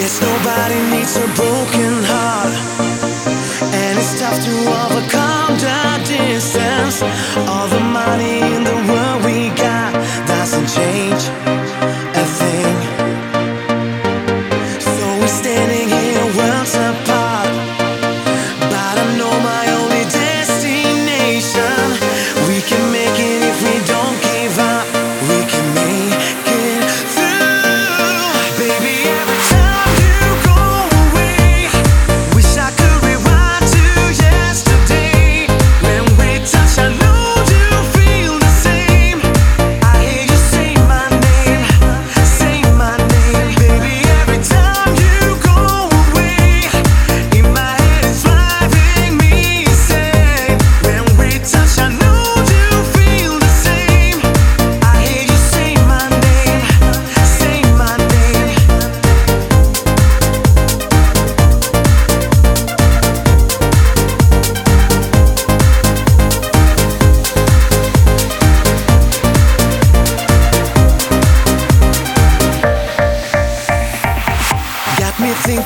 Guess nobody needs a broken heart, and it's tough to overcome the distance.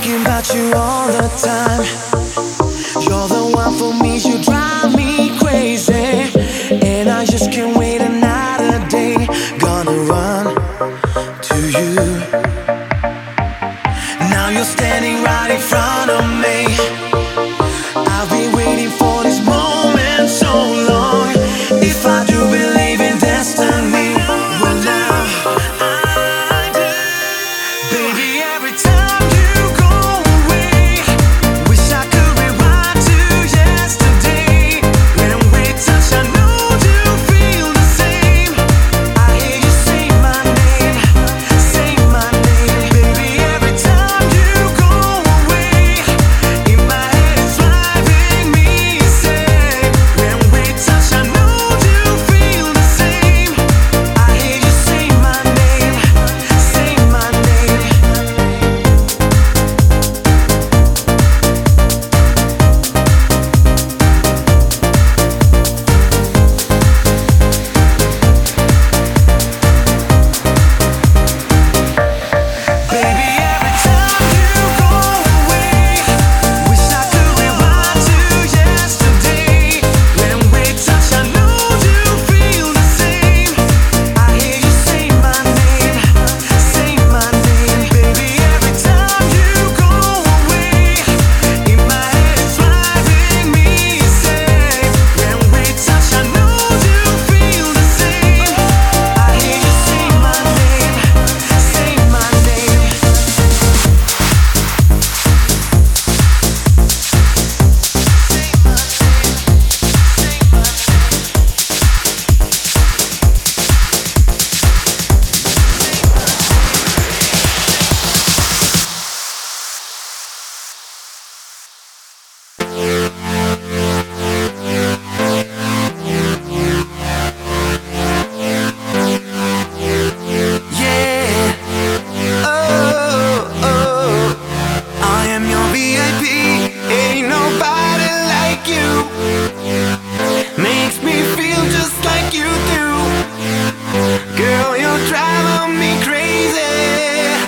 thinking about you all the time. me crazy.